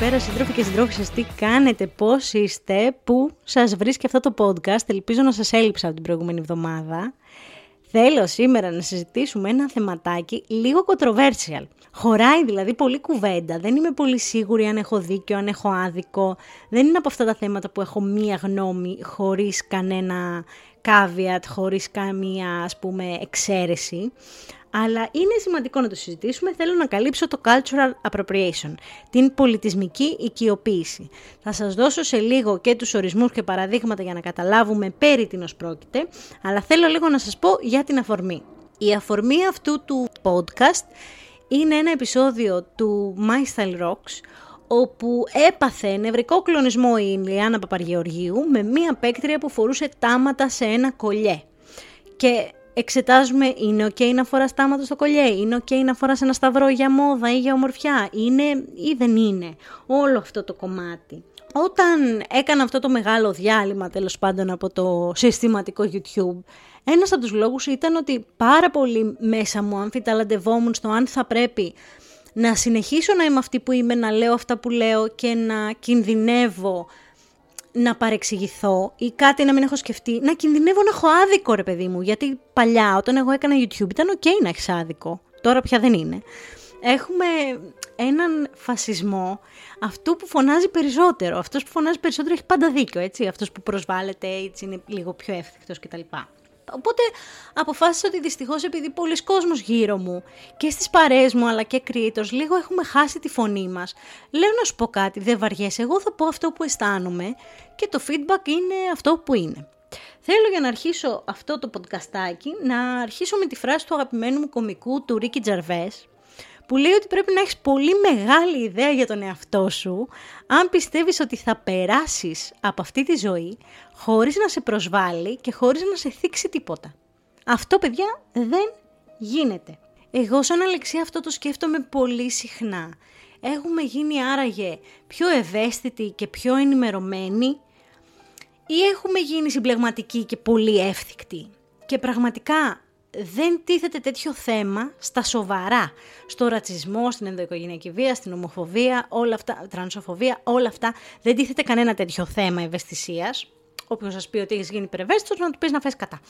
καλησπέρα σύντροφοι και συντρόφισσες, τι κάνετε, πώς είστε, πού σας βρίσκει αυτό το podcast, ελπίζω να σας έλειψα από την προηγούμενη εβδομάδα. Θέλω σήμερα να συζητήσουμε ένα θεματάκι λίγο controversial. Χωράει δηλαδή πολύ κουβέντα, δεν είμαι πολύ σίγουρη αν έχω δίκιο, αν έχω άδικο. Δεν είναι από αυτά τα θέματα που έχω μία γνώμη χωρίς κανένα caveat, χωρίς καμία ας πούμε εξαίρεση αλλά είναι σημαντικό να το συζητήσουμε. Θέλω να καλύψω το cultural appropriation, την πολιτισμική οικειοποίηση. Θα σας δώσω σε λίγο και τους ορισμούς και παραδείγματα για να καταλάβουμε περί τίνος πρόκειται, αλλά θέλω λίγο να σας πω για την αφορμή. Η αφορμή αυτού του podcast είναι ένα επεισόδιο του My Style Rocks, όπου έπαθε νευρικό κλονισμό η Ιλιάνα Παπαργεωργίου με μία παίκτρια που φορούσε τάματα σε ένα κολλιέ. Και εξετάζουμε είναι ok να φοράς τάματα στο κολλιέ, είναι ok να φοράς ένα σταυρό για μόδα ή για ομορφιά, είναι ή δεν είναι, όλο αυτό το κομμάτι. Όταν έκανα αυτό το μεγάλο διάλειμμα τέλος πάντων από το συστηματικό YouTube, ένας από τους λόγους ήταν ότι πάρα πολύ μέσα μου αμφιταλαντευόμουν στο αν θα πρέπει να συνεχίσω να είμαι αυτή που είμαι, να λέω αυτά που λέω και να κινδυνεύω να παρεξηγηθώ ή κάτι να μην έχω σκεφτεί, να κινδυνεύω να έχω άδικο ρε παιδί μου, γιατί παλιά όταν εγώ έκανα YouTube ήταν ok να έχεις άδικο, τώρα πια δεν είναι. Έχουμε έναν φασισμό αυτού που φωνάζει περισσότερο. Αυτός που φωνάζει περισσότερο έχει πάντα δίκιο, έτσι. Αυτός που προσβάλλεται έτσι είναι λίγο πιο εύθυκτος κτλ. Οπότε αποφάσισα ότι δυστυχώς επειδή πολλοί κόσμος γύρω μου και στις παρέες μου αλλά και creators λίγο έχουμε χάσει τη φωνή μας. Λέω να σου πω κάτι, δεν βαριέσαι, εγώ θα πω αυτό που αισθάνομαι και το feedback είναι αυτό που είναι. Θέλω για να αρχίσω αυτό το podcastάκι να αρχίσω με τη φράση του αγαπημένου μου κομικού του Ρίκη Τζαρβές που λέει ότι πρέπει να έχεις πολύ μεγάλη ιδέα για τον εαυτό σου αν πιστεύεις ότι θα περάσεις από αυτή τη ζωή χωρίς να σε προσβάλλει και χωρίς να σε θίξει τίποτα. Αυτό, παιδιά, δεν γίνεται. Εγώ σαν Αλεξία αυτό το σκέφτομαι πολύ συχνά. Έχουμε γίνει άραγε πιο ευαίσθητοι και πιο ενημερωμένοι ή έχουμε γίνει συμπλεγματικοί και πολύ εύθυκτοι; Και πραγματικά δεν τίθεται τέτοιο θέμα στα σοβαρά. Στο ρατσισμό, στην ενδοοικογενειακή βία, στην ομοφοβία, όλα αυτά, τρανσοφοβία, όλα αυτά. Δεν τίθεται κανένα τέτοιο θέμα ευαισθησίας. Όποιος σας πει ότι έχεις γίνει υπερευαίσθητο, να του πεις να φες κατά.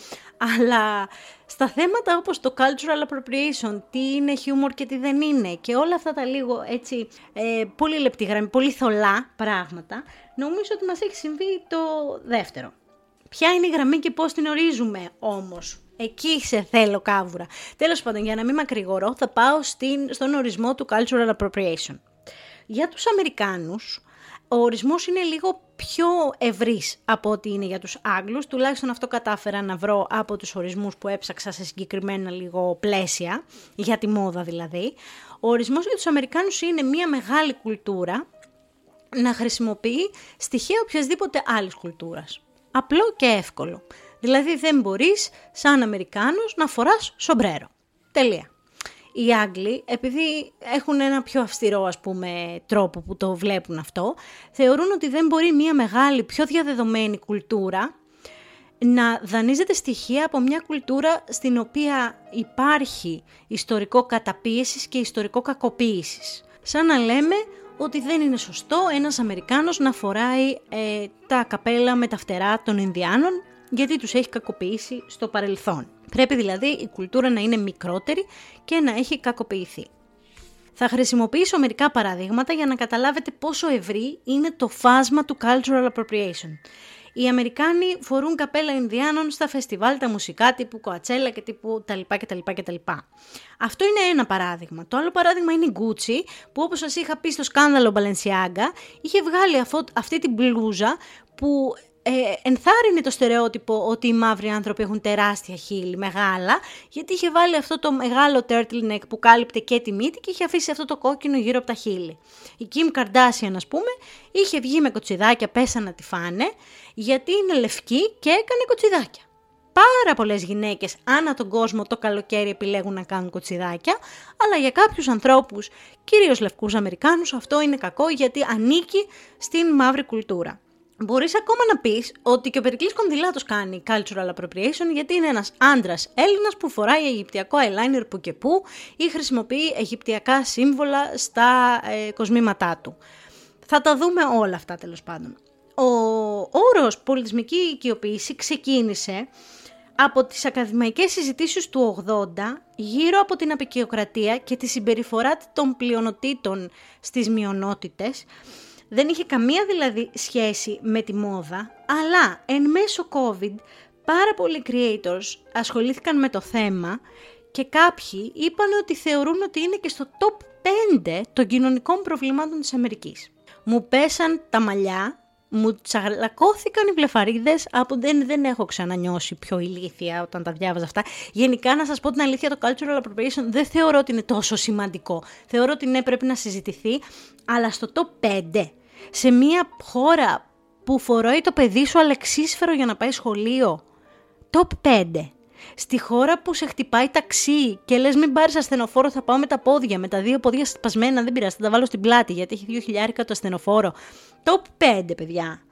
Αλλά στα θέματα όπως το cultural appropriation, τι είναι χιούμορ και τι δεν είναι και όλα αυτά τα λίγο έτσι ε, πολύ λεπτή γραμμή, πολύ θολά πράγματα, νομίζω ότι μας έχει συμβεί το δεύτερο. Ποια είναι η γραμμή και πώς την ορίζουμε όμως; Εκεί σε θέλω κάβουρα. Τέλος πάντων, για να μην μακρηγορώ, θα πάω στην, στον ορισμό του cultural appropriation. Για τους Αμερικάνους, ο ορισμός είναι λίγο πιο ευρύς από ό,τι είναι για τους Άγγλους, τουλάχιστον αυτό κατάφερα να βρω από τους ορισμούς που έψαξα σε συγκεκριμένα λίγο πλαίσια, για τη μόδα δηλαδή. Ο ορισμός για τους Αμερικάνους είναι μια μεγάλη κουλτούρα να χρησιμοποιεί στοιχεία οποιασδήποτε άλλης κουλτούρας. Απλό και εύκολο. Δηλαδή δεν μπορείς σαν Αμερικάνος να φοράς σομπρέρο. Τελεία. Οι Άγγλοι, επειδή έχουν ένα πιο αυστηρό ας πούμε τρόπο που το βλέπουν αυτό, θεωρούν ότι δεν μπορεί μια μεγάλη, πιο διαδεδομένη κουλτούρα να δανείζεται στοιχεία από μια κουλτούρα στην οποία υπάρχει ιστορικό καταπίεσης και ιστορικό κακοποίησης. Σαν να λέμε ότι δεν είναι σωστό ένας Αμερικάνος να φοράει ε, τα καπέλα με τα φτερά των Ινδιάνων γιατί τους έχει κακοποιήσει στο παρελθόν. Πρέπει δηλαδή η κουλτούρα να είναι μικρότερη και να έχει κακοποιηθεί. Θα χρησιμοποιήσω μερικά παραδείγματα για να καταλάβετε πόσο ευρύ είναι το φάσμα του cultural appropriation. Οι Αμερικάνοι φορούν καπέλα Ινδιάνων στα φεστιβάλ τα μουσικά τύπου Κοατσέλα και τύπου τα λοιπά και τα λοιπά και τα λοιπά. Αυτό είναι ένα παράδειγμα. Το άλλο παράδειγμα είναι η Gucci που όπως σας είχα πει στο σκάνδαλο Balenciaga είχε βγάλει αυτή την μπλούζα που ε, ενθάρρυνε το στερεότυπο ότι οι μαύροι άνθρωποι έχουν τεράστια χείλη, μεγάλα, γιατί είχε βάλει αυτό το μεγάλο turtleneck που κάλυπτε και τη μύτη και είχε αφήσει αυτό το κόκκινο γύρω από τα χείλη. Η Kim Kardashian, ας πούμε, είχε βγει με κοτσιδάκια, πέσα να τη φάνε, γιατί είναι λευκή και έκανε κοτσιδάκια. Πάρα πολλές γυναίκες ανά τον κόσμο το καλοκαίρι επιλέγουν να κάνουν κοτσιδάκια, αλλά για κάποιους ανθρώπους, κυρίως λευκούς Αμερικάνους, αυτό είναι κακό γιατί ανήκει στην μαύρη κουλτούρα. Μπορείς ακόμα να πεις ότι και ο Περικλής Κονδυλάτος κάνει cultural appropriation γιατί είναι ένας άντρας Έλληνας που φοράει αιγυπτιακό eyeliner που και που ή χρησιμοποιεί αιγυπτιακά σύμβολα στα ε, κοσμήματά του. Θα τα δούμε όλα αυτά τέλος πάντων. Ο όρος πολιτισμική οικειοποίηση ξεκίνησε από τις ακαδημαϊκές συζητήσεις του 80 γύρω από την απεικιοκρατία και τη συμπεριφορά των πλειονοτήτων στις μειονότητες δεν είχε καμία δηλαδή σχέση με τη μόδα, αλλά εν μέσω COVID πάρα πολλοί creators ασχολήθηκαν με το θέμα και κάποιοι είπαν ότι θεωρούν ότι είναι και στο top 5 των κοινωνικών προβλημάτων της Αμερικής. Μου πέσαν τα μαλλιά, μου τσαλακώθηκαν οι βλεφαρίδες, από δεν, δεν έχω ξανανιώσει πιο ηλίθια όταν τα διάβαζα αυτά. Γενικά να σας πω την αλήθεια, το cultural appropriation δεν θεωρώ ότι είναι τόσο σημαντικό. Θεωρώ ότι ναι πρέπει να συζητηθεί, αλλά στο top 5 σε μια χώρα που φοράει το παιδί σου αλεξίσφαιρο για να πάει σχολείο. Top 5. Στη χώρα που σε χτυπάει ταξί και λες μην πάρεις ασθενοφόρο θα πάω με τα πόδια, με τα δύο πόδια σπασμένα δεν πειράζει, θα τα βάλω στην πλάτη γιατί έχει δύο χιλιάρικα το ασθενοφόρο. Top 5 παιδιά.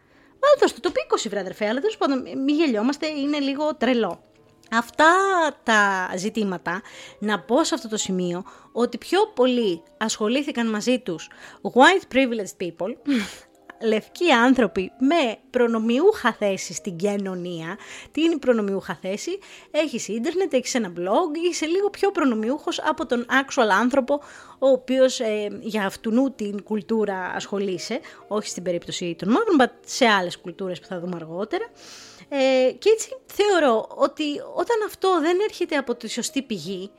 Βάλτε στο top 20 βρε αδερφέ, αλλά τέλος πάντων μην γελιόμαστε, είναι λίγο τρελό. Αυτά τα ζητήματα, να πω σε αυτό το σημείο, ότι πιο πολλοί ασχολήθηκαν μαζί τους white privileged people, λευκοί άνθρωποι με προνομιούχα θέση στην κοινωνία. Τι είναι η προνομιούχα θέση; Έχεις ίντερνετ, έχεις ένα blog, είσαι λίγο πιο προνομιούχος από τον actual άνθρωπο, ο οποίος ε, για αυτού την κουλτούρα ασχολείσαι, όχι στην περίπτωση των μαύρων, αλλά σε άλλες κουλτούρες που θα δούμε αργότερα. Ε, και έτσι θεωρώ ότι όταν αυτό δεν έρχεται από τη σωστή πηγή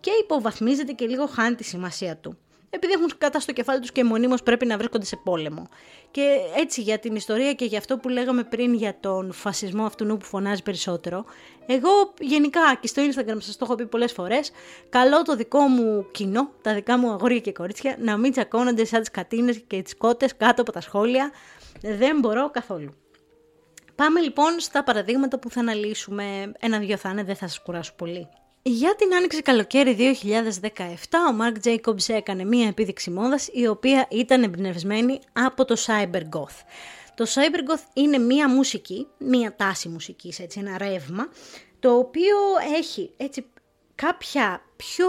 και υποβαθμίζεται και λίγο χάνει τη σημασία του. Επειδή έχουν κατά στο κεφάλι τους και μονίμως πρέπει να βρίσκονται σε πόλεμο. Και έτσι για την ιστορία και για αυτό που λέγαμε πριν για τον φασισμό αυτού που φωνάζει περισσότερο, εγώ γενικά και στο Instagram σας το έχω πει πολλές φορές, καλό το δικό μου κοινό, τα δικά μου αγόρια και κορίτσια, να μην τσακώνονται σαν τις κατίνες και τις κότες κάτω από τα σχόλια. Δεν μπορώ καθόλου. Πάμε λοιπόν στα παραδείγματα που θα αναλύσουμε. Ένα-δυο θα είναι, δεν θα σας κουράσω πολύ. Για την άνοιξη καλοκαίρι 2017, ο Mark Jacobs έκανε μία επίδειξη μόδας η οποία ήταν εμπνευσμένη από το Cybergoth. Το Cybergoth είναι μία μουσική, μία τάση μουσικής, έτσι, ένα ρεύμα, το οποίο έχει έτσι κάποια πιο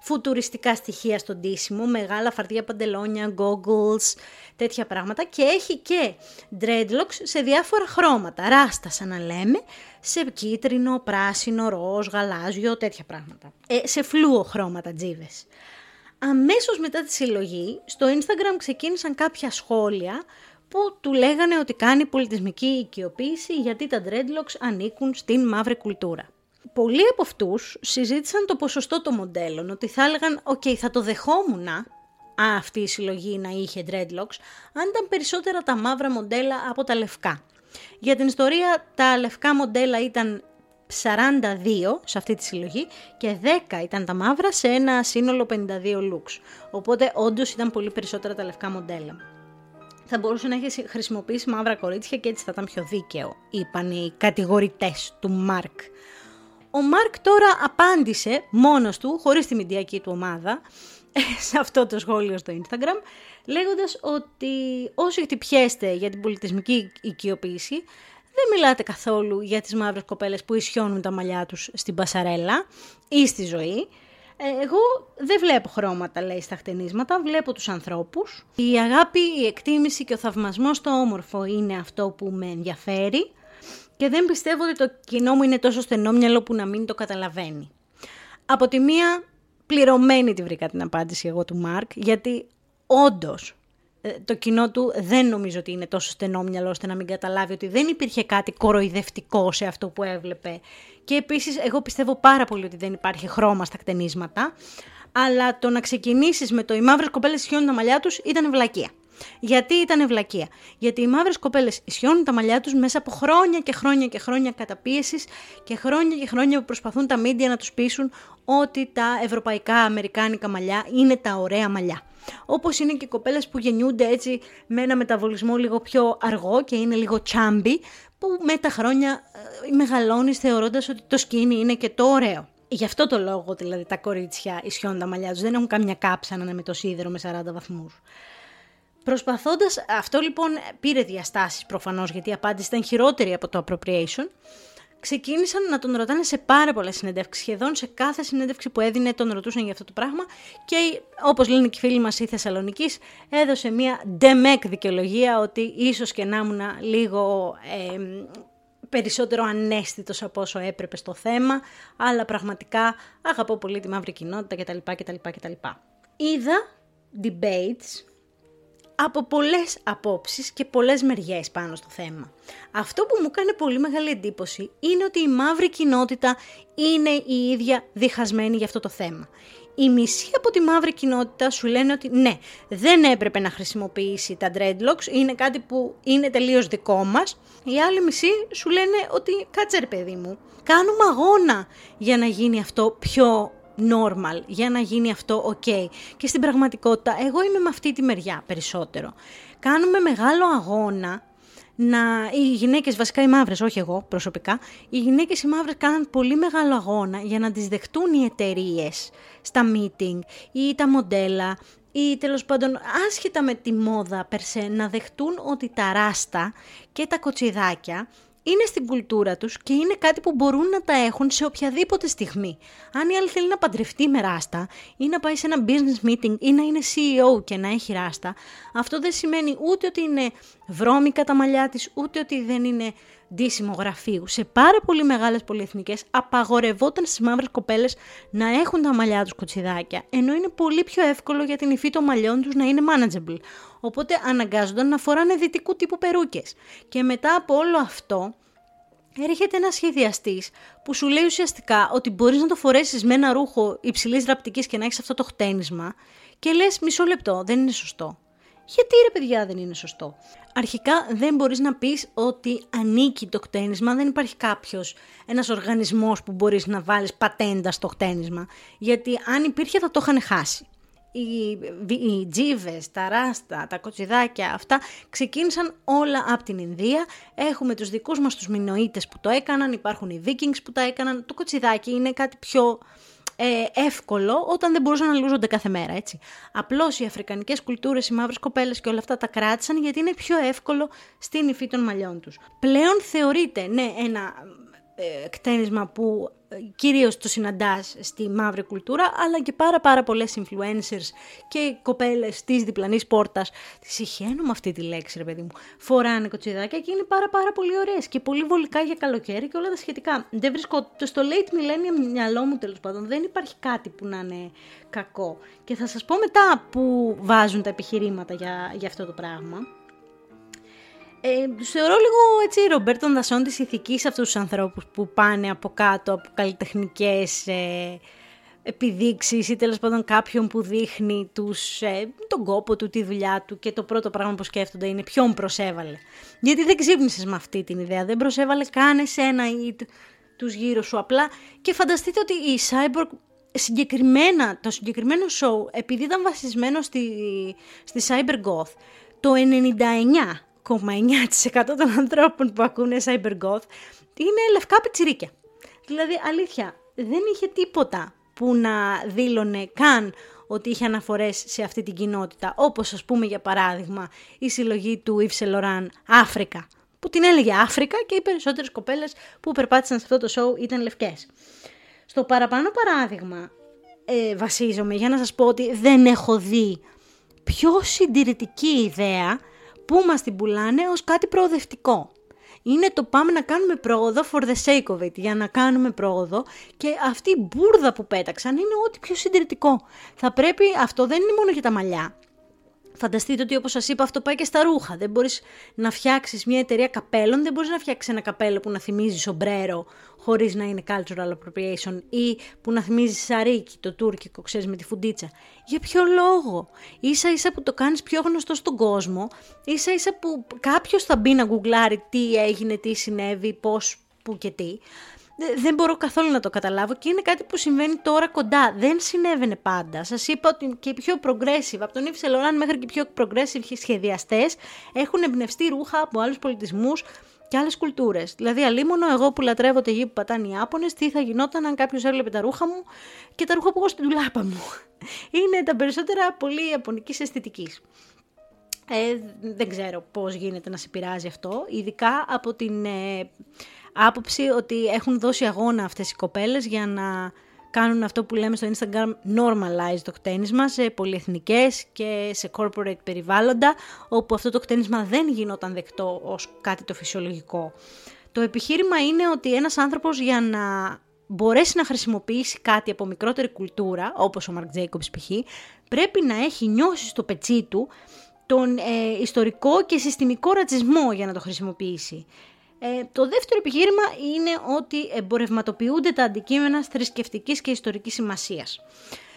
φουτουριστικά στοιχεία στον τίσιμο, μεγάλα φαρδιά παντελόνια, goggles, τέτοια πράγματα και έχει και dreadlocks σε διάφορα χρώματα, ράστα σαν να λέμε, σε κίτρινο, πράσινο, ροζ, γαλάζιο, τέτοια πράγματα. Ε, σε φλούο χρώματα τζίβες. Αμέσως μετά τη συλλογή, στο Instagram ξεκίνησαν κάποια σχόλια που του λέγανε ότι κάνει πολιτισμική οικειοποίηση γιατί τα dreadlocks ανήκουν στην μαύρη κουλτούρα πολλοί από αυτούς συζήτησαν το ποσοστό των μοντέλων, ότι θα έλεγαν «ΟΚ, θα το δεχόμουν αυτή η συλλογή να είχε dreadlocks, αν ήταν περισσότερα τα μαύρα μοντέλα από τα λευκά». Για την ιστορία τα λευκά μοντέλα ήταν 42 σε αυτή τη συλλογή και 10 ήταν τα μαύρα σε ένα σύνολο 52 looks. Οπότε όντως ήταν πολύ περισσότερα τα λευκά μοντέλα. Θα μπορούσε να έχει χρησιμοποιήσει μαύρα κορίτσια και έτσι θα ήταν πιο δίκαιο, είπαν οι κατηγορητές του Μάρκ. Ο Μάρκ τώρα απάντησε μόνος του, χωρίς τη μηντιακή του ομάδα, σε αυτό το σχόλιο στο Instagram, λέγοντας ότι όσοι χτυπιέστε για την πολιτισμική οικειοποίηση, δεν μιλάτε καθόλου για τις μαύρες κοπέλες που ισιώνουν τα μαλλιά τους στην πασαρέλα ή στη ζωή. Ε, εγώ δεν βλέπω χρώματα, λέει, στα χτενίσματα, βλέπω τους ανθρώπους. Η αγάπη, η εκτίμηση και ο θαυμασμός στο όμορφο είναι αυτό που με ενδιαφέρει και δεν πιστεύω ότι το κοινό μου είναι τόσο στενόμυαλο που να μην το καταλαβαίνει. Από τη μία πληρωμένη τη βρήκα την απάντηση εγώ του Μάρκ, γιατί όντως ε, το κοινό του δεν νομίζω ότι είναι τόσο στενόμυαλο ώστε να μην καταλάβει ότι δεν υπήρχε κάτι κοροϊδευτικό σε αυτό που έβλεπε. Και επίσης εγώ πιστεύω πάρα πολύ ότι δεν υπάρχει χρώμα στα κτενίσματα, αλλά το να ξεκινήσεις με το «οι μαύρες κοπέλες σιώνουν τα μαλλιά τους» ήταν βλακεία. Γιατί ήταν ευλακία. Γιατί οι μαύρες κοπέλες ισιώνουν τα μαλλιά τους μέσα από χρόνια και χρόνια και χρόνια καταπίεσης και χρόνια και χρόνια που προσπαθούν τα μίντια να τους πείσουν ότι τα ευρωπαϊκά αμερικάνικα μαλλιά είναι τα ωραία μαλλιά. Όπως είναι και οι κοπέλες που γεννιούνται έτσι με ένα μεταβολισμό λίγο πιο αργό και είναι λίγο τσάμπι, που με τα χρόνια ε, μεγαλώνεις θεωρώντας ότι το σκίνι είναι και το ωραίο. Γι' αυτό το λόγο δηλαδή τα κορίτσια ισιώνουν τα μαλλιά τους. Δεν έχουν καμιά κάψα να είναι με το σίδερο με 40 βαθμούς. Προσπαθώντας, αυτό λοιπόν πήρε διαστάσεις προφανώς γιατί η απάντηση ήταν χειρότερη από το appropriation, ξεκίνησαν να τον ρωτάνε σε πάρα πολλές συνεντεύξεις. Σχεδόν σε κάθε συνέντευξη που έδινε τον ρωτούσαν για αυτό το πράγμα και όπως λένε και οι φίλοι μας η Θεσσαλονίκης, έδωσε μια ντεμεκ δικαιολογία ότι ίσως και να ήμουν λίγο ε, περισσότερο ανέστητος από όσο έπρεπε στο θέμα, αλλά πραγματικά αγαπώ πολύ τη μαύρη κοινότητα κτλ. κτλ, κτλ. Είδα debates από πολλές απόψεις και πολλές μεριές πάνω στο θέμα. Αυτό που μου κάνει πολύ μεγάλη εντύπωση είναι ότι η μαύρη κοινότητα είναι η ίδια διχασμένη για αυτό το θέμα. Η μισή από τη μαύρη κοινότητα σου λένε ότι ναι, δεν έπρεπε να χρησιμοποιήσει τα dreadlocks, είναι κάτι που είναι τελείως δικό μας. Η άλλη μισή σου λένε ότι κάτσε ρε παιδί μου, κάνουμε αγώνα για να γίνει αυτό πιο normal, για να γίνει αυτό ok. Και στην πραγματικότητα εγώ είμαι με αυτή τη μεριά περισσότερο. Κάνουμε μεγάλο αγώνα να, οι γυναίκες, βασικά οι μαύρες, όχι εγώ προσωπικά, οι γυναίκες οι μαύρες κάναν πολύ μεγάλο αγώνα για να τις δεχτούν οι εταιρείες στα meeting ή τα μοντέλα ή τέλος πάντων άσχετα με τη μόδα περσέ να δεχτούν ότι τα ράστα και τα κοτσιδάκια είναι στην κουλτούρα τους και είναι κάτι που μπορούν να τα έχουν σε οποιαδήποτε στιγμή. Αν η άλλη θέλει να παντρευτεί με ράστα ή να πάει σε ένα business meeting ή να είναι CEO και να έχει ράστα, αυτό δεν σημαίνει ούτε ότι είναι βρώμικα τα μαλλιά της, ούτε ότι δεν είναι ντύσιμο γραφείου. Σε πάρα πολύ μεγάλες πολυεθνικές απαγορευόταν στις μαύρες κοπέλες να έχουν τα μαλλιά τους κοτσιδάκια, ενώ είναι πολύ πιο εύκολο για την υφή των μαλλιών τους να είναι manageable. Οπότε αναγκάζονταν να φοράνε δυτικού τύπου περούκες. Και μετά από όλο αυτό, έρχεται ένας σχεδιαστής που σου λέει ουσιαστικά ότι μπορείς να το φορέσεις με ένα ρούχο υψηλής ραπτικής και να έχεις αυτό το χτένισμα και λες μισό λεπτό, δεν είναι σωστό. Γιατί ρε παιδιά δεν είναι σωστό; Αρχικά δεν μπορείς να πεις ότι ανήκει το χτένισμα, δεν υπάρχει κάποιος, ένας οργανισμός που μπορείς να βάλεις πατέντα στο χτένισμα. Γιατί αν υπήρχε θα το είχαν χάσει οι, οι τζίβες, τα ράστα, τα κοτσιδάκια, αυτά ξεκίνησαν όλα από την Ινδία. Έχουμε τους δικούς μας τους Μινοίτες που το έκαναν, υπάρχουν οι Vikings που τα έκαναν. Το κοτσιδάκι είναι κάτι πιο ε, εύκολο όταν δεν μπορούσαν να λούζονται κάθε μέρα, έτσι. Απλώς οι αφρικανικές κουλτούρες, οι μαύρες κοπέλες και όλα αυτά τα κράτησαν γιατί είναι πιο εύκολο στην υφή των μαλλιών τους. Πλέον θεωρείται, ναι, ένα ε, κτένισμα που ε, κυρίως το συναντάς στη μαύρη κουλτούρα, αλλά και πάρα πάρα πολλές influencers και κοπέλες της διπλανής πόρτας, τις συχαίνω με αυτή τη λέξη ρε παιδί μου, φοράνε κοτσιδάκια και είναι πάρα πάρα πολύ ωραίες και πολύ βολικά για καλοκαίρι και όλα τα σχετικά. Δεν βρίσκω, το στο late millennium μυαλό μου τέλος πάντων, δεν υπάρχει κάτι που να είναι κακό. Και θα σας πω μετά που βάζουν τα επιχειρήματα για, για αυτό το πράγμα. Ε, θεωρώ λίγο έτσι Ρομπέρτον Δασόν της ηθικής αυτούς τους ανθρώπους που πάνε από κάτω από καλλιτεχνικές ε, επιδείξεις ή τέλος πάντων κάποιον που δείχνει τους, ε, τον κόπο του, τη δουλειά του και το πρώτο πράγμα που σκέφτονται είναι ποιον προσέβαλε. Γιατί δεν ξύπνησες με αυτή την ιδέα, δεν προσέβαλε καν εσένα ή τους γύρω σου απλά και φανταστείτε ότι η Cyborg συγκεκριμένα, το συγκεκριμένο show επειδή ήταν βασισμένο στη, στη Cyber Goth το 99 99% των ανθρώπων που ακούνε cybergoth είναι λευκά πιτσιρίκια. Δηλαδή, αλήθεια, δεν είχε τίποτα που να δήλωνε καν ότι είχε αναφορές σε αυτή την κοινότητα, όπως ας πούμε για παράδειγμα η συλλογή του Yves Saint Laurent Αφρικα, που την έλεγε Αφρικα και οι περισσότερες κοπέλες που περπάτησαν σε αυτό το show ήταν λευκές. Στο παραπάνω παράδειγμα ε, βασίζομαι για να σας πω ότι δεν έχω δει πιο συντηρητική ιδέα που μας την πουλάνε ως κάτι προοδευτικό. Είναι το πάμε να κάνουμε πρόοδο for the sake of it, για να κάνουμε πρόοδο και αυτή η μπουρδα που πέταξαν είναι ό,τι πιο συντηρητικό. Θα πρέπει, αυτό δεν είναι μόνο για τα μαλλιά, Φανταστείτε ότι όπως σας είπα αυτό πάει και στα ρούχα. Δεν μπορείς να φτιάξεις μια εταιρεία καπέλων, δεν μπορείς να φτιάξεις ένα καπέλο που να θυμίζεις σομπρέρο χωρίς να είναι cultural appropriation ή που να θυμίζεις σαρίκι, το τουρκικό, ξέρεις, με τη φουντίτσα. Για ποιο λόγο; Ίσα ίσα που το κάνεις πιο γνωστό στον κόσμο, ίσα ίσα που κάποιος θα μπει να γκουγκλάρει τι έγινε, τι συνέβη, πώς, που και τι δεν μπορώ καθόλου να το καταλάβω και είναι κάτι που συμβαίνει τώρα κοντά. Δεν συνέβαινε πάντα. Σας είπα ότι και οι πιο progressive, από τον Yves Saint μέχρι και οι πιο progressive σχεδιαστές, έχουν εμπνευστεί ρούχα από άλλους πολιτισμούς και άλλες κουλτούρες. Δηλαδή, αλίμονο εγώ που λατρεύω τη γη που πατάνε οι Άπωνε, τι θα γινόταν αν κάποιος έβλεπε τα ρούχα μου και τα ρούχα που έχω στην τουλάπα μου. Είναι τα περισσότερα πολύ ιαπωνικής αισθητικής. Ε, δεν ξέρω πώς γίνεται να σε πειράζει αυτό, ειδικά από την ε, άποψη ότι έχουν δώσει αγώνα αυτές οι κοπέλες για να κάνουν αυτό που λέμε στο Instagram normalize το κτένισμα σε πολυεθνικές και σε corporate περιβάλλοντα, όπου αυτό το κτένισμα δεν γινόταν δεκτό ως κάτι το φυσιολογικό. Το επιχείρημα είναι ότι ένας άνθρωπος για να μπορέσει να χρησιμοποιήσει κάτι από μικρότερη κουλτούρα, όπως ο Mark Jacobs π.χ., πρέπει να έχει νιώσει στο πετσί του τον ε, ιστορικό και συστημικό ρατσισμό για να το χρησιμοποιήσει. Ε, το δεύτερο επιχείρημα είναι ότι εμπορευματοποιούνται τα αντικείμενα θρησκευτικής και ιστορικής σημασίας.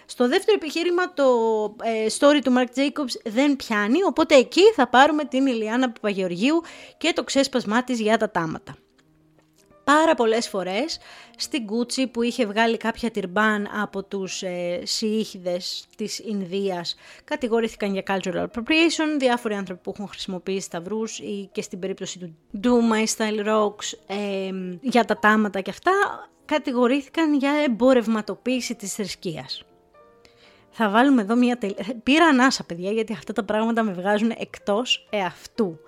Στο δεύτερο επιχείρημα το ε, story του Mark Jacobs δεν πιάνει, οπότε εκεί θα πάρουμε την Ηλιάνα Παπαγεωργίου και το ξέσπασμά της για τα τάματα πάρα πολλές φορές στην Κούτσι που είχε βγάλει κάποια τυρμπάν από τους ε, της Ινδίας κατηγορήθηκαν για cultural appropriation, διάφοροι άνθρωποι που έχουν χρησιμοποιήσει σταυρούς ή και στην περίπτωση του Do My Style Rocks ε, για τα τάματα και αυτά κατηγορήθηκαν για εμπορευματοποίηση της θρησκείας. Θα βάλουμε εδώ μια τελ... Πήρα ανάσα παιδιά γιατί αυτά τα πράγματα με βγάζουν εκτός εαυτού.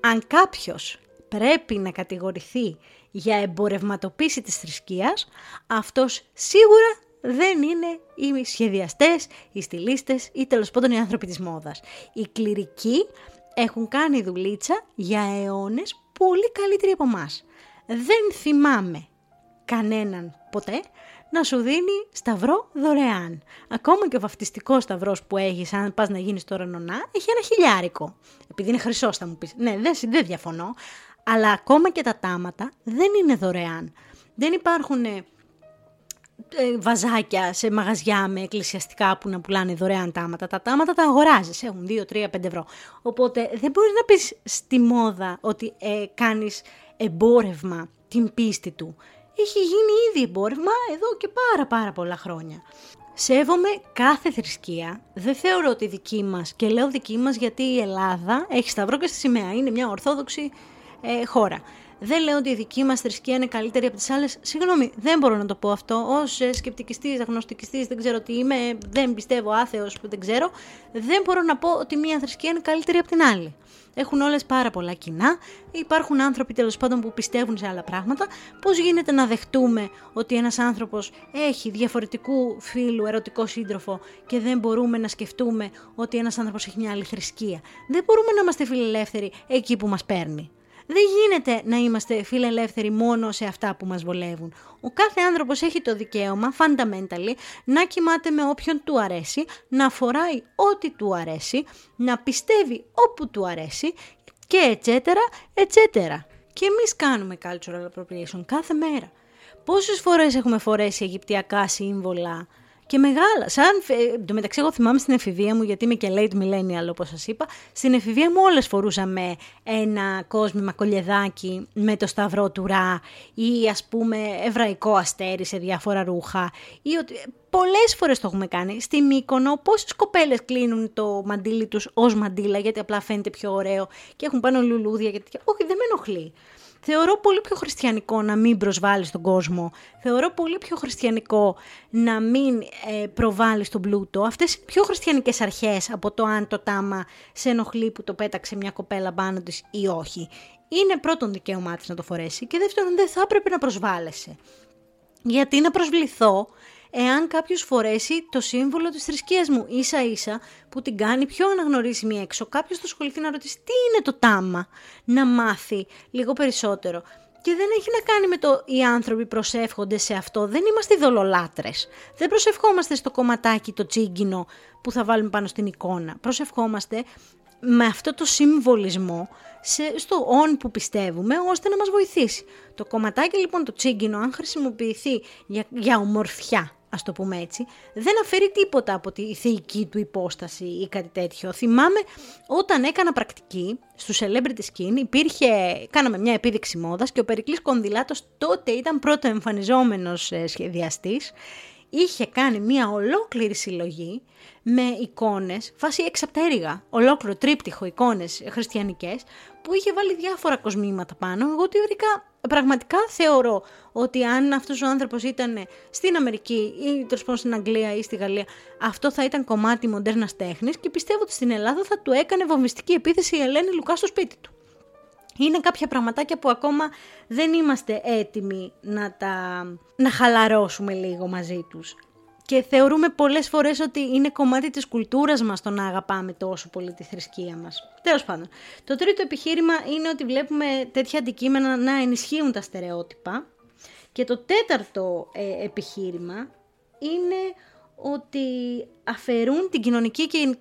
Αν κάποιος πρέπει να κατηγορηθεί για εμπορευματοποίηση της θρησκείας, αυτός σίγουρα δεν είναι οι σχεδιαστές, οι στυλίστες ή τέλος πάντων οι άνθρωποι της μόδας. Οι κληρικοί έχουν κάνει δουλίτσα για αιώνες πολύ καλύτεροι από εμάς. Δεν θυμάμαι κανέναν ποτέ να σου δίνει σταυρό δωρεάν. Ακόμα και ο βαφτιστικός σταυρός που έχεις, αν πας να γίνεις τώρα νονά, έχει ένα χιλιάρικο. Επειδή είναι χρυσό, θα μου πεις. Ναι, δεν, δεν διαφωνώ. Αλλά ακόμα και τα τάματα δεν είναι δωρεάν. Δεν υπάρχουν ε, ε, βαζάκια σε μαγαζιά με εκκλησιαστικά που να πουλάνε δωρεάν τάματα. Τα τάματα τα αγοράζεις, έχουν 2, 3, 5 ευρώ. Οπότε δεν μπορείς να πεις στη μόδα ότι ε, κάνεις εμπόρευμα την πίστη του. Έχει γίνει ήδη εμπόρευμα εδώ και πάρα πάρα πολλά χρόνια. Σέβομαι κάθε θρησκεία. Δεν θεωρώ ότι δική μας, και λέω δική μας γιατί η Ελλάδα έχει σταυρό και στη σημαία. Είναι μια ορθόδοξη ε, χώρα. Δεν λέω ότι η δική μας θρησκεία είναι καλύτερη από τις άλλες. Συγγνώμη, δεν μπορώ να το πω αυτό. Ω ε, σκεπτικιστής, αγνωστικιστής, δεν ξέρω τι είμαι, δεν πιστεύω, άθεος, δεν ξέρω. Δεν μπορώ να πω ότι μία θρησκεία είναι καλύτερη από την άλλη. Έχουν όλες πάρα πολλά κοινά. Υπάρχουν άνθρωποι τέλος πάντων που πιστεύουν σε άλλα πράγματα. Πώς γίνεται να δεχτούμε ότι ένας άνθρωπος έχει διαφορετικού φίλου ερωτικό σύντροφο και δεν μπορούμε να σκεφτούμε ότι ένας άνθρωπος έχει μια άλλη θρησκεία; Δεν μπορούμε να είμαστε φιλελεύθεροι εκεί που μας παίρνει. Δεν γίνεται να είμαστε φιλελεύθεροι μόνο σε αυτά που μας βολεύουν. Ο κάθε άνθρωπος έχει το δικαίωμα, fundamentally, να κοιμάται με όποιον του αρέσει, να φοράει ό,τι του αρέσει, να πιστεύει όπου του αρέσει και etc. etc. Και εμείς κάνουμε cultural appropriation κάθε μέρα. Πόσες φορές έχουμε φορέσει αιγυπτιακά σύμβολα; Και μεγάλα. Σαν, το μεταξύ, εγώ θυμάμαι στην εφηβεία μου, γιατί είμαι και late millennial, όπως σας είπα. Στην εφηβεία μου όλες φορούσαμε ένα κόσμημα κολιεδάκι με το σταυρό του Ρα ή ας πούμε εβραϊκό αστέρι σε διάφορα ρούχα. Ή ότι, πολλές φορές το έχουμε κάνει. Στη Μύκονο πόσες κοπέλες κλείνουν το μαντίλι τους ως μαντίλα γιατί απλά φαίνεται πιο ωραίο και έχουν πάνω λουλούδια. Γιατί... Όχι, δεν με ενοχλεί. Θεωρώ πολύ πιο χριστιανικό να μην προσβάλλεις τον κόσμο. Θεωρώ πολύ πιο χριστιανικό να μην ε, προβάλλεις τον πλούτο. Αυτές είναι πιο χριστιανικές αρχές από το αν το τάμα σε ενοχλεί που το πέταξε μια κοπέλα πάνω τη ή όχι. Είναι πρώτον δικαίωμά της να το φορέσει και δεύτερον δεν θα έπρεπε να προσβάλλεσαι. Γιατί να προσβληθώ εάν κάποιος φορέσει το σύμβολο της θρησκείας μου ίσα ίσα που την κάνει πιο αναγνωρίσιμη έξω. Κάποιος θα ασχοληθεί να ρωτήσει τι είναι το τάμα, να μάθει λίγο περισσότερο. Και δεν έχει να κάνει με το οι άνθρωποι προσεύχονται σε αυτό. Δεν είμαστε δολολάτρες. Δεν προσευχόμαστε στο κομματάκι το τσίγκινο που θα βάλουμε πάνω στην εικόνα. Προσευχόμαστε με αυτό το συμβολισμό σε, στο on που πιστεύουμε ώστε να μας βοηθήσει. Το κομματάκι λοιπόν το τσίγκινο αν χρησιμοποιηθεί για, για ομορφιά ας το πούμε έτσι, δεν αφαιρεί τίποτα από τη θεϊκή του υπόσταση ή κάτι τέτοιο. Θυμάμαι όταν έκανα πρακτική στο Celebrity Skin υπήρχε, κάναμε μια επίδειξη μόδας και ο Περικλής Κονδυλάτος τότε ήταν πρώτο εμφανιζόμενος ε, σχεδιαστής είχε κάνει μια ολόκληρη συλλογή με εικόνες, φάση εξαπτέρυγα, ολόκληρο τρίπτυχο εικόνες χριστιανικές, που είχε βάλει διάφορα κοσμήματα πάνω. Εγώ θεωρικά, πραγματικά θεωρώ ότι αν αυτός ο άνθρωπος ήταν στην Αμερική ή τέλος πάντων στην Αγγλία ή στη Γαλλία, αυτό θα ήταν κομμάτι μοντέρνας τέχνης και πιστεύω ότι στην Ελλάδα θα του έκανε βομβιστική επίθεση η Ελένη Λουκά στο σπίτι του. Είναι κάποια πραγματάκια που ακόμα δεν είμαστε έτοιμοι να τα να χαλαρώσουμε λίγο μαζί τους και θεωρούμε πολλές φορές ότι είναι κομμάτι της κουλτούρας μας το να αγαπάμε τόσο πολύ τη θρησκεία μας. Τέλος πάντων, το τρίτο επιχείρημα είναι ότι βλέπουμε τέτοια αντικείμενα να ενισχύουν τα στερεότυπα και το τέταρτο ε, επιχείρημα είναι ότι αφαιρούν την κοινωνική και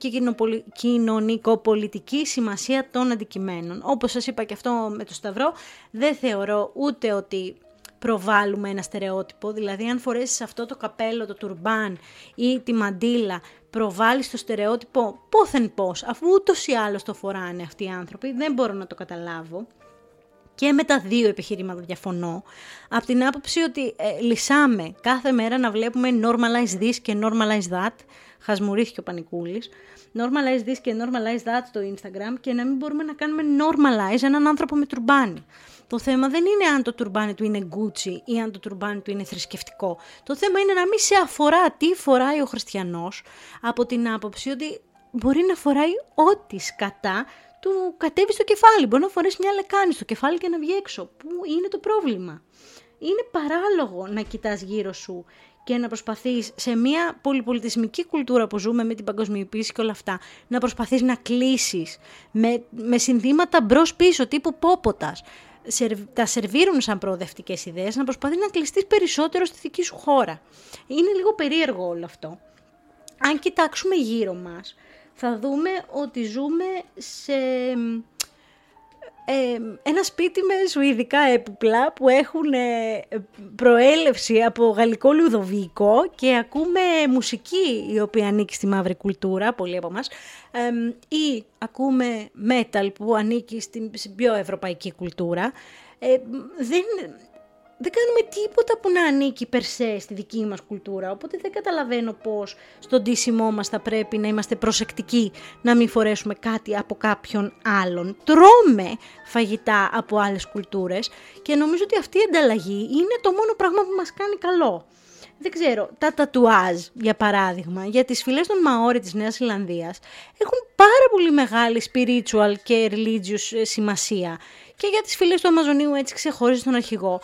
κοινωνικοπολιτική σημασία των αντικειμένων. Όπως σας είπα και αυτό με το Σταυρό, δεν θεωρώ ούτε ότι προβάλλουμε ένα στερεότυπο. Δηλαδή, αν φορέσεις αυτό το καπέλο, το τουρμπάν ή τη μαντίλα, προβάλλεις το στερεότυπο πόθεν πώς, αφού ούτως ή άλλως το φοράνε αυτοί οι άνθρωποι, δεν μπορώ να το καταλάβω. Και με τα δύο επιχειρήματα διαφωνώ. Από την άποψη ότι ε, λυσάμε κάθε μέρα να βλέπουμε normalize this και normalize that. Χασμουρίθηκε ο Πανικούλης. Normalize this και normalize that στο Instagram και να μην μπορούμε να κάνουμε normalize έναν άνθρωπο με τουρμπάνι. Το θέμα δεν είναι αν το τουρμπάνι του είναι Gucci ή αν το τουρμπάνι του είναι θρησκευτικό. Το θέμα είναι να μην σε αφορά τι φοράει ο χριστιανός από την άποψη ότι μπορεί να φοράει ό,τι σκατά του κατέβει στο κεφάλι. Μπορεί να φορέσει μια λεκάνη στο κεφάλι και να βγει έξω. Πού είναι το πρόβλημα; Είναι παράλογο να κοιτάς γύρω σου και να προσπαθείς σε μια πολυπολιτισμική κουλτούρα που ζούμε με την παγκοσμιοποίηση και όλα αυτά, να προσπαθείς να κλείσεις με, με συνθήματα μπρος πίσω τύπου πόποτας, τα σερβίρουν σαν προοδευτικές ιδέες, να προσπαθεί να κλειστείς περισσότερο στη δική σου χώρα. Είναι λίγο περίεργο όλο αυτό. Αν κοιτάξουμε γύρω μας, θα δούμε ότι ζούμε σε ένα σπίτι με σουηδικά έπιπλα που έχουν ε, προέλευση από γαλλικό λουδοβικό και ακούμε μουσική η οποία ανήκει στη μαύρη κουλτούρα, πολλοί από εμάς, ή ακούμε metal που ανήκει στην πιο ευρωπαϊκή κουλτούρα. Ε, δεν, δεν κάνουμε τίποτα που να ανήκει περσέ στη δική μας κουλτούρα, οπότε δεν καταλαβαίνω πώς στον τίσιμό μας θα πρέπει να είμαστε προσεκτικοί να μην φορέσουμε κάτι από κάποιον άλλον. Τρώμε φαγητά από άλλες κουλτούρες και νομίζω ότι αυτή η ανταλλαγή είναι το μόνο πράγμα που μας κάνει καλό. Δεν ξέρω, τα τατουάζ για παράδειγμα για τις φυλές των Μαόρι της Νέας Ιλανδίας έχουν πάρα πολύ μεγάλη spiritual και religious ε, σημασία και για τις φυλές του Αμαζονίου έτσι ξεχώριζε τον αρχηγό.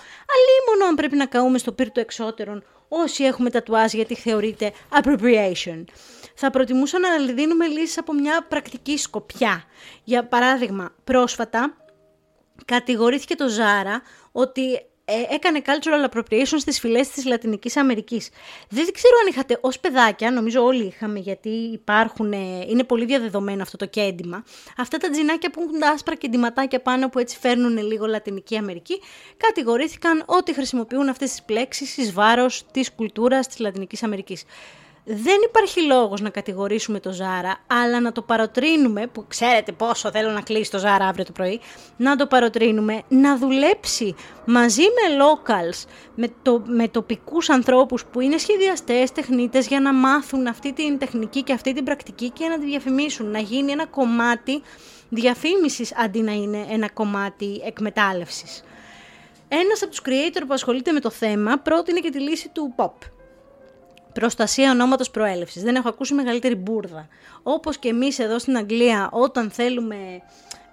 μόνο αν πρέπει να καούμε στο πύρ του εξώτερων όσοι έχουμε τατουάζ γιατί θεωρείται appropriation. Θα προτιμούσα να δίνουμε λύσεις από μια πρακτική σκοπιά. Για παράδειγμα, πρόσφατα κατηγορήθηκε το Ζάρα ότι ε, έκανε cultural appropriation στις φυλές της Λατινικής Αμερικής. Δεν ξέρω αν είχατε ως παιδάκια, νομίζω όλοι είχαμε γιατί υπάρχουν, ε, είναι πολύ διαδεδομένο αυτό το κέντημα, αυτά τα τζινάκια που έχουν τα άσπρα κεντηματάκια πάνω που έτσι φέρνουν λίγο Λατινική Αμερική, κατηγορήθηκαν ότι χρησιμοποιούν αυτές τις πλέξεις εις βάρος της κουλτούρας της Λατινικής Αμερικής δεν υπάρχει λόγος να κατηγορήσουμε το Ζάρα, αλλά να το παροτρύνουμε, που ξέρετε πόσο θέλω να κλείσει το Ζάρα αύριο το πρωί, να το παροτρύνουμε να δουλέψει μαζί με locals, με, το, με τοπικούς ανθρώπους που είναι σχεδιαστές, τεχνίτες, για να μάθουν αυτή την τεχνική και αυτή την πρακτική και να τη διαφημίσουν, να γίνει ένα κομμάτι διαφήμισης αντί να είναι ένα κομμάτι εκμετάλλευσης. Ένας από τους creator που ασχολείται με το θέμα πρότεινε και τη λύση του pop Προστασία ονόματος προέλευσης. Δεν έχω ακούσει μεγαλύτερη μπουρδα. Όπως και εμείς εδώ στην Αγγλία όταν θέλουμε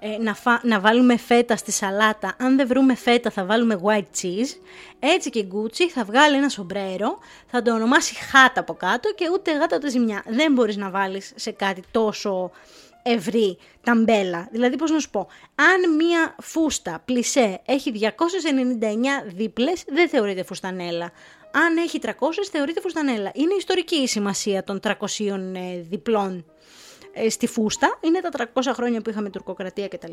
ε, να, να βάλουμε φέτα στη σαλάτα, αν δεν βρούμε φέτα θα βάλουμε white cheese. Έτσι και η Gucci θα βγάλει ένα σομπρέρο, θα το ονομάσει χάτα από κάτω και ούτε γάτα ούτε ζημιά. Δεν μπορείς να βάλεις σε κάτι τόσο ευρύ ταμπέλα. Δηλαδή πώς να σου πω, αν μία φούστα πλισέ έχει 299 δίπλες δεν θεωρείται φουστανέλα αν έχει 300 θεωρείται φουστανέλα. Είναι ιστορική η σημασία των 300 ε, διπλών ε, στη φούστα. Είναι τα 300 χρόνια που είχαμε τουρκοκρατία κτλ.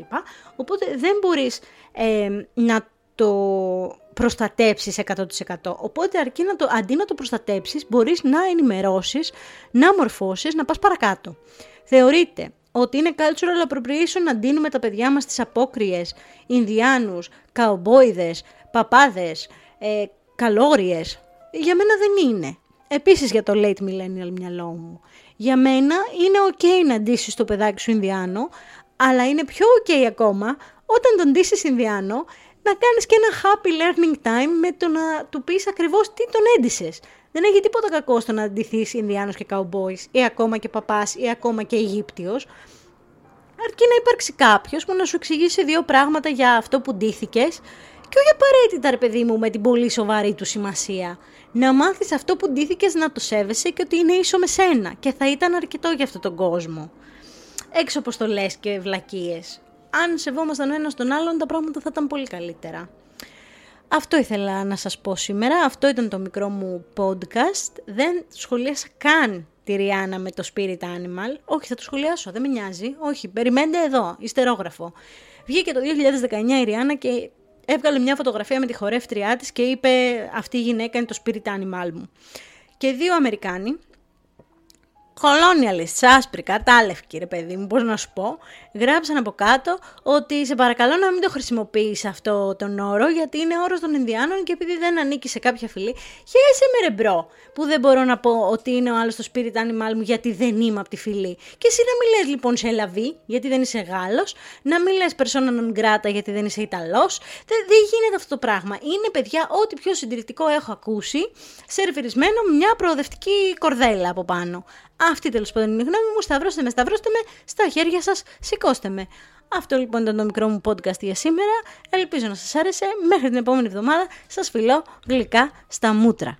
Οπότε δεν μπορείς ε, να το προστατέψεις 100%. Οπότε αρκεί να το, αντί να το προστατέψεις μπορείς να ενημερώσεις, να μορφώσεις, να πας παρακάτω. Θεωρείται ότι είναι cultural appropriation να δίνουμε τα παιδιά μας στις απόκριες, Ινδιάνους, καομπόιδες, παπάδες, ε, καλόριες, για μένα δεν είναι. επίσης για το late millennial μυαλό μου. Για μένα είναι ok να ντύσεις το παιδάκι σου Ινδιάνο, αλλά είναι πιο ok ακόμα όταν τον ντύσεις Ινδιάνο να κάνεις και ένα happy learning time με το να του πεις ακριβώς τι τον έντυσες. Δεν έχει τίποτα κακό στο να ντυθείς Ινδιάνος και Cowboys ή ακόμα και παπάς ή ακόμα και Αιγύπτιος. Αρκεί να υπάρξει κάποιος που να σου εξηγήσει δύο πράγματα για αυτό που ντύθηκες και όχι απαραίτητα, ρε παιδί μου, με την πολύ σοβαρή του σημασία. Να μάθεις αυτό που ντύθηκες να το σέβεσαι και ότι είναι ίσο με σένα και θα ήταν αρκετό για αυτόν τον κόσμο. Έξω από το λες και βλακίες. Αν σεβόμασταν ο ένας τον άλλον, τα πράγματα θα ήταν πολύ καλύτερα. Αυτό ήθελα να σας πω σήμερα. Αυτό ήταν το μικρό μου podcast. Δεν σχολίασα καν τη Ριάννα με το Spirit Animal. Όχι, θα το σχολιάσω, δεν με νοιάζει. Όχι, περιμένετε εδώ, ιστερόγραφο. Βγήκε το 2019 η Ριάννα και έβγαλε μια φωτογραφία με τη χορεύτριά της και είπε αυτή η γυναίκα είναι το Spirit Animal μου. Και δύο Αμερικάνοι colonialist, άσπρη, κατάλευκη ρε παιδί μου, πώς να σου πω, γράψαν από κάτω ότι σε παρακαλώ να μην το χρησιμοποιείς αυτό τον όρο γιατί είναι όρος των Ινδιάνων και επειδή δεν ανήκει σε κάποια φυλή. Χέσε με ρε bro που δεν μπορώ να πω ότι είναι ο άλλος το spirit animal μου γιατί δεν είμαι από τη φυλή. Και εσύ να μην λες λοιπόν c'est la vie γιατί δεν είσαι Γάλλος, να μην λες persona non grata γιατί δεν είσαι Ιταλός. Δεν, δεν γίνεται αυτό το πράγμα. Είναι παιδιά ό,τι πιο συντηρητικό έχω ακούσει σερβιρισμένο μια προοδευτική κορδέλα από πάνω. Αυτή τέλος πάντων είναι η γνώμη μου. Σταυρώστε με, σταυρώστε με, στα χέρια σας, σηκώστε με. Αυτό λοιπόν ήταν το μικρό μου podcast για σήμερα. Ελπίζω να σας άρεσε. Μέχρι την επόμενη εβδομάδα σας φιλώ γλυκά στα μούτρα.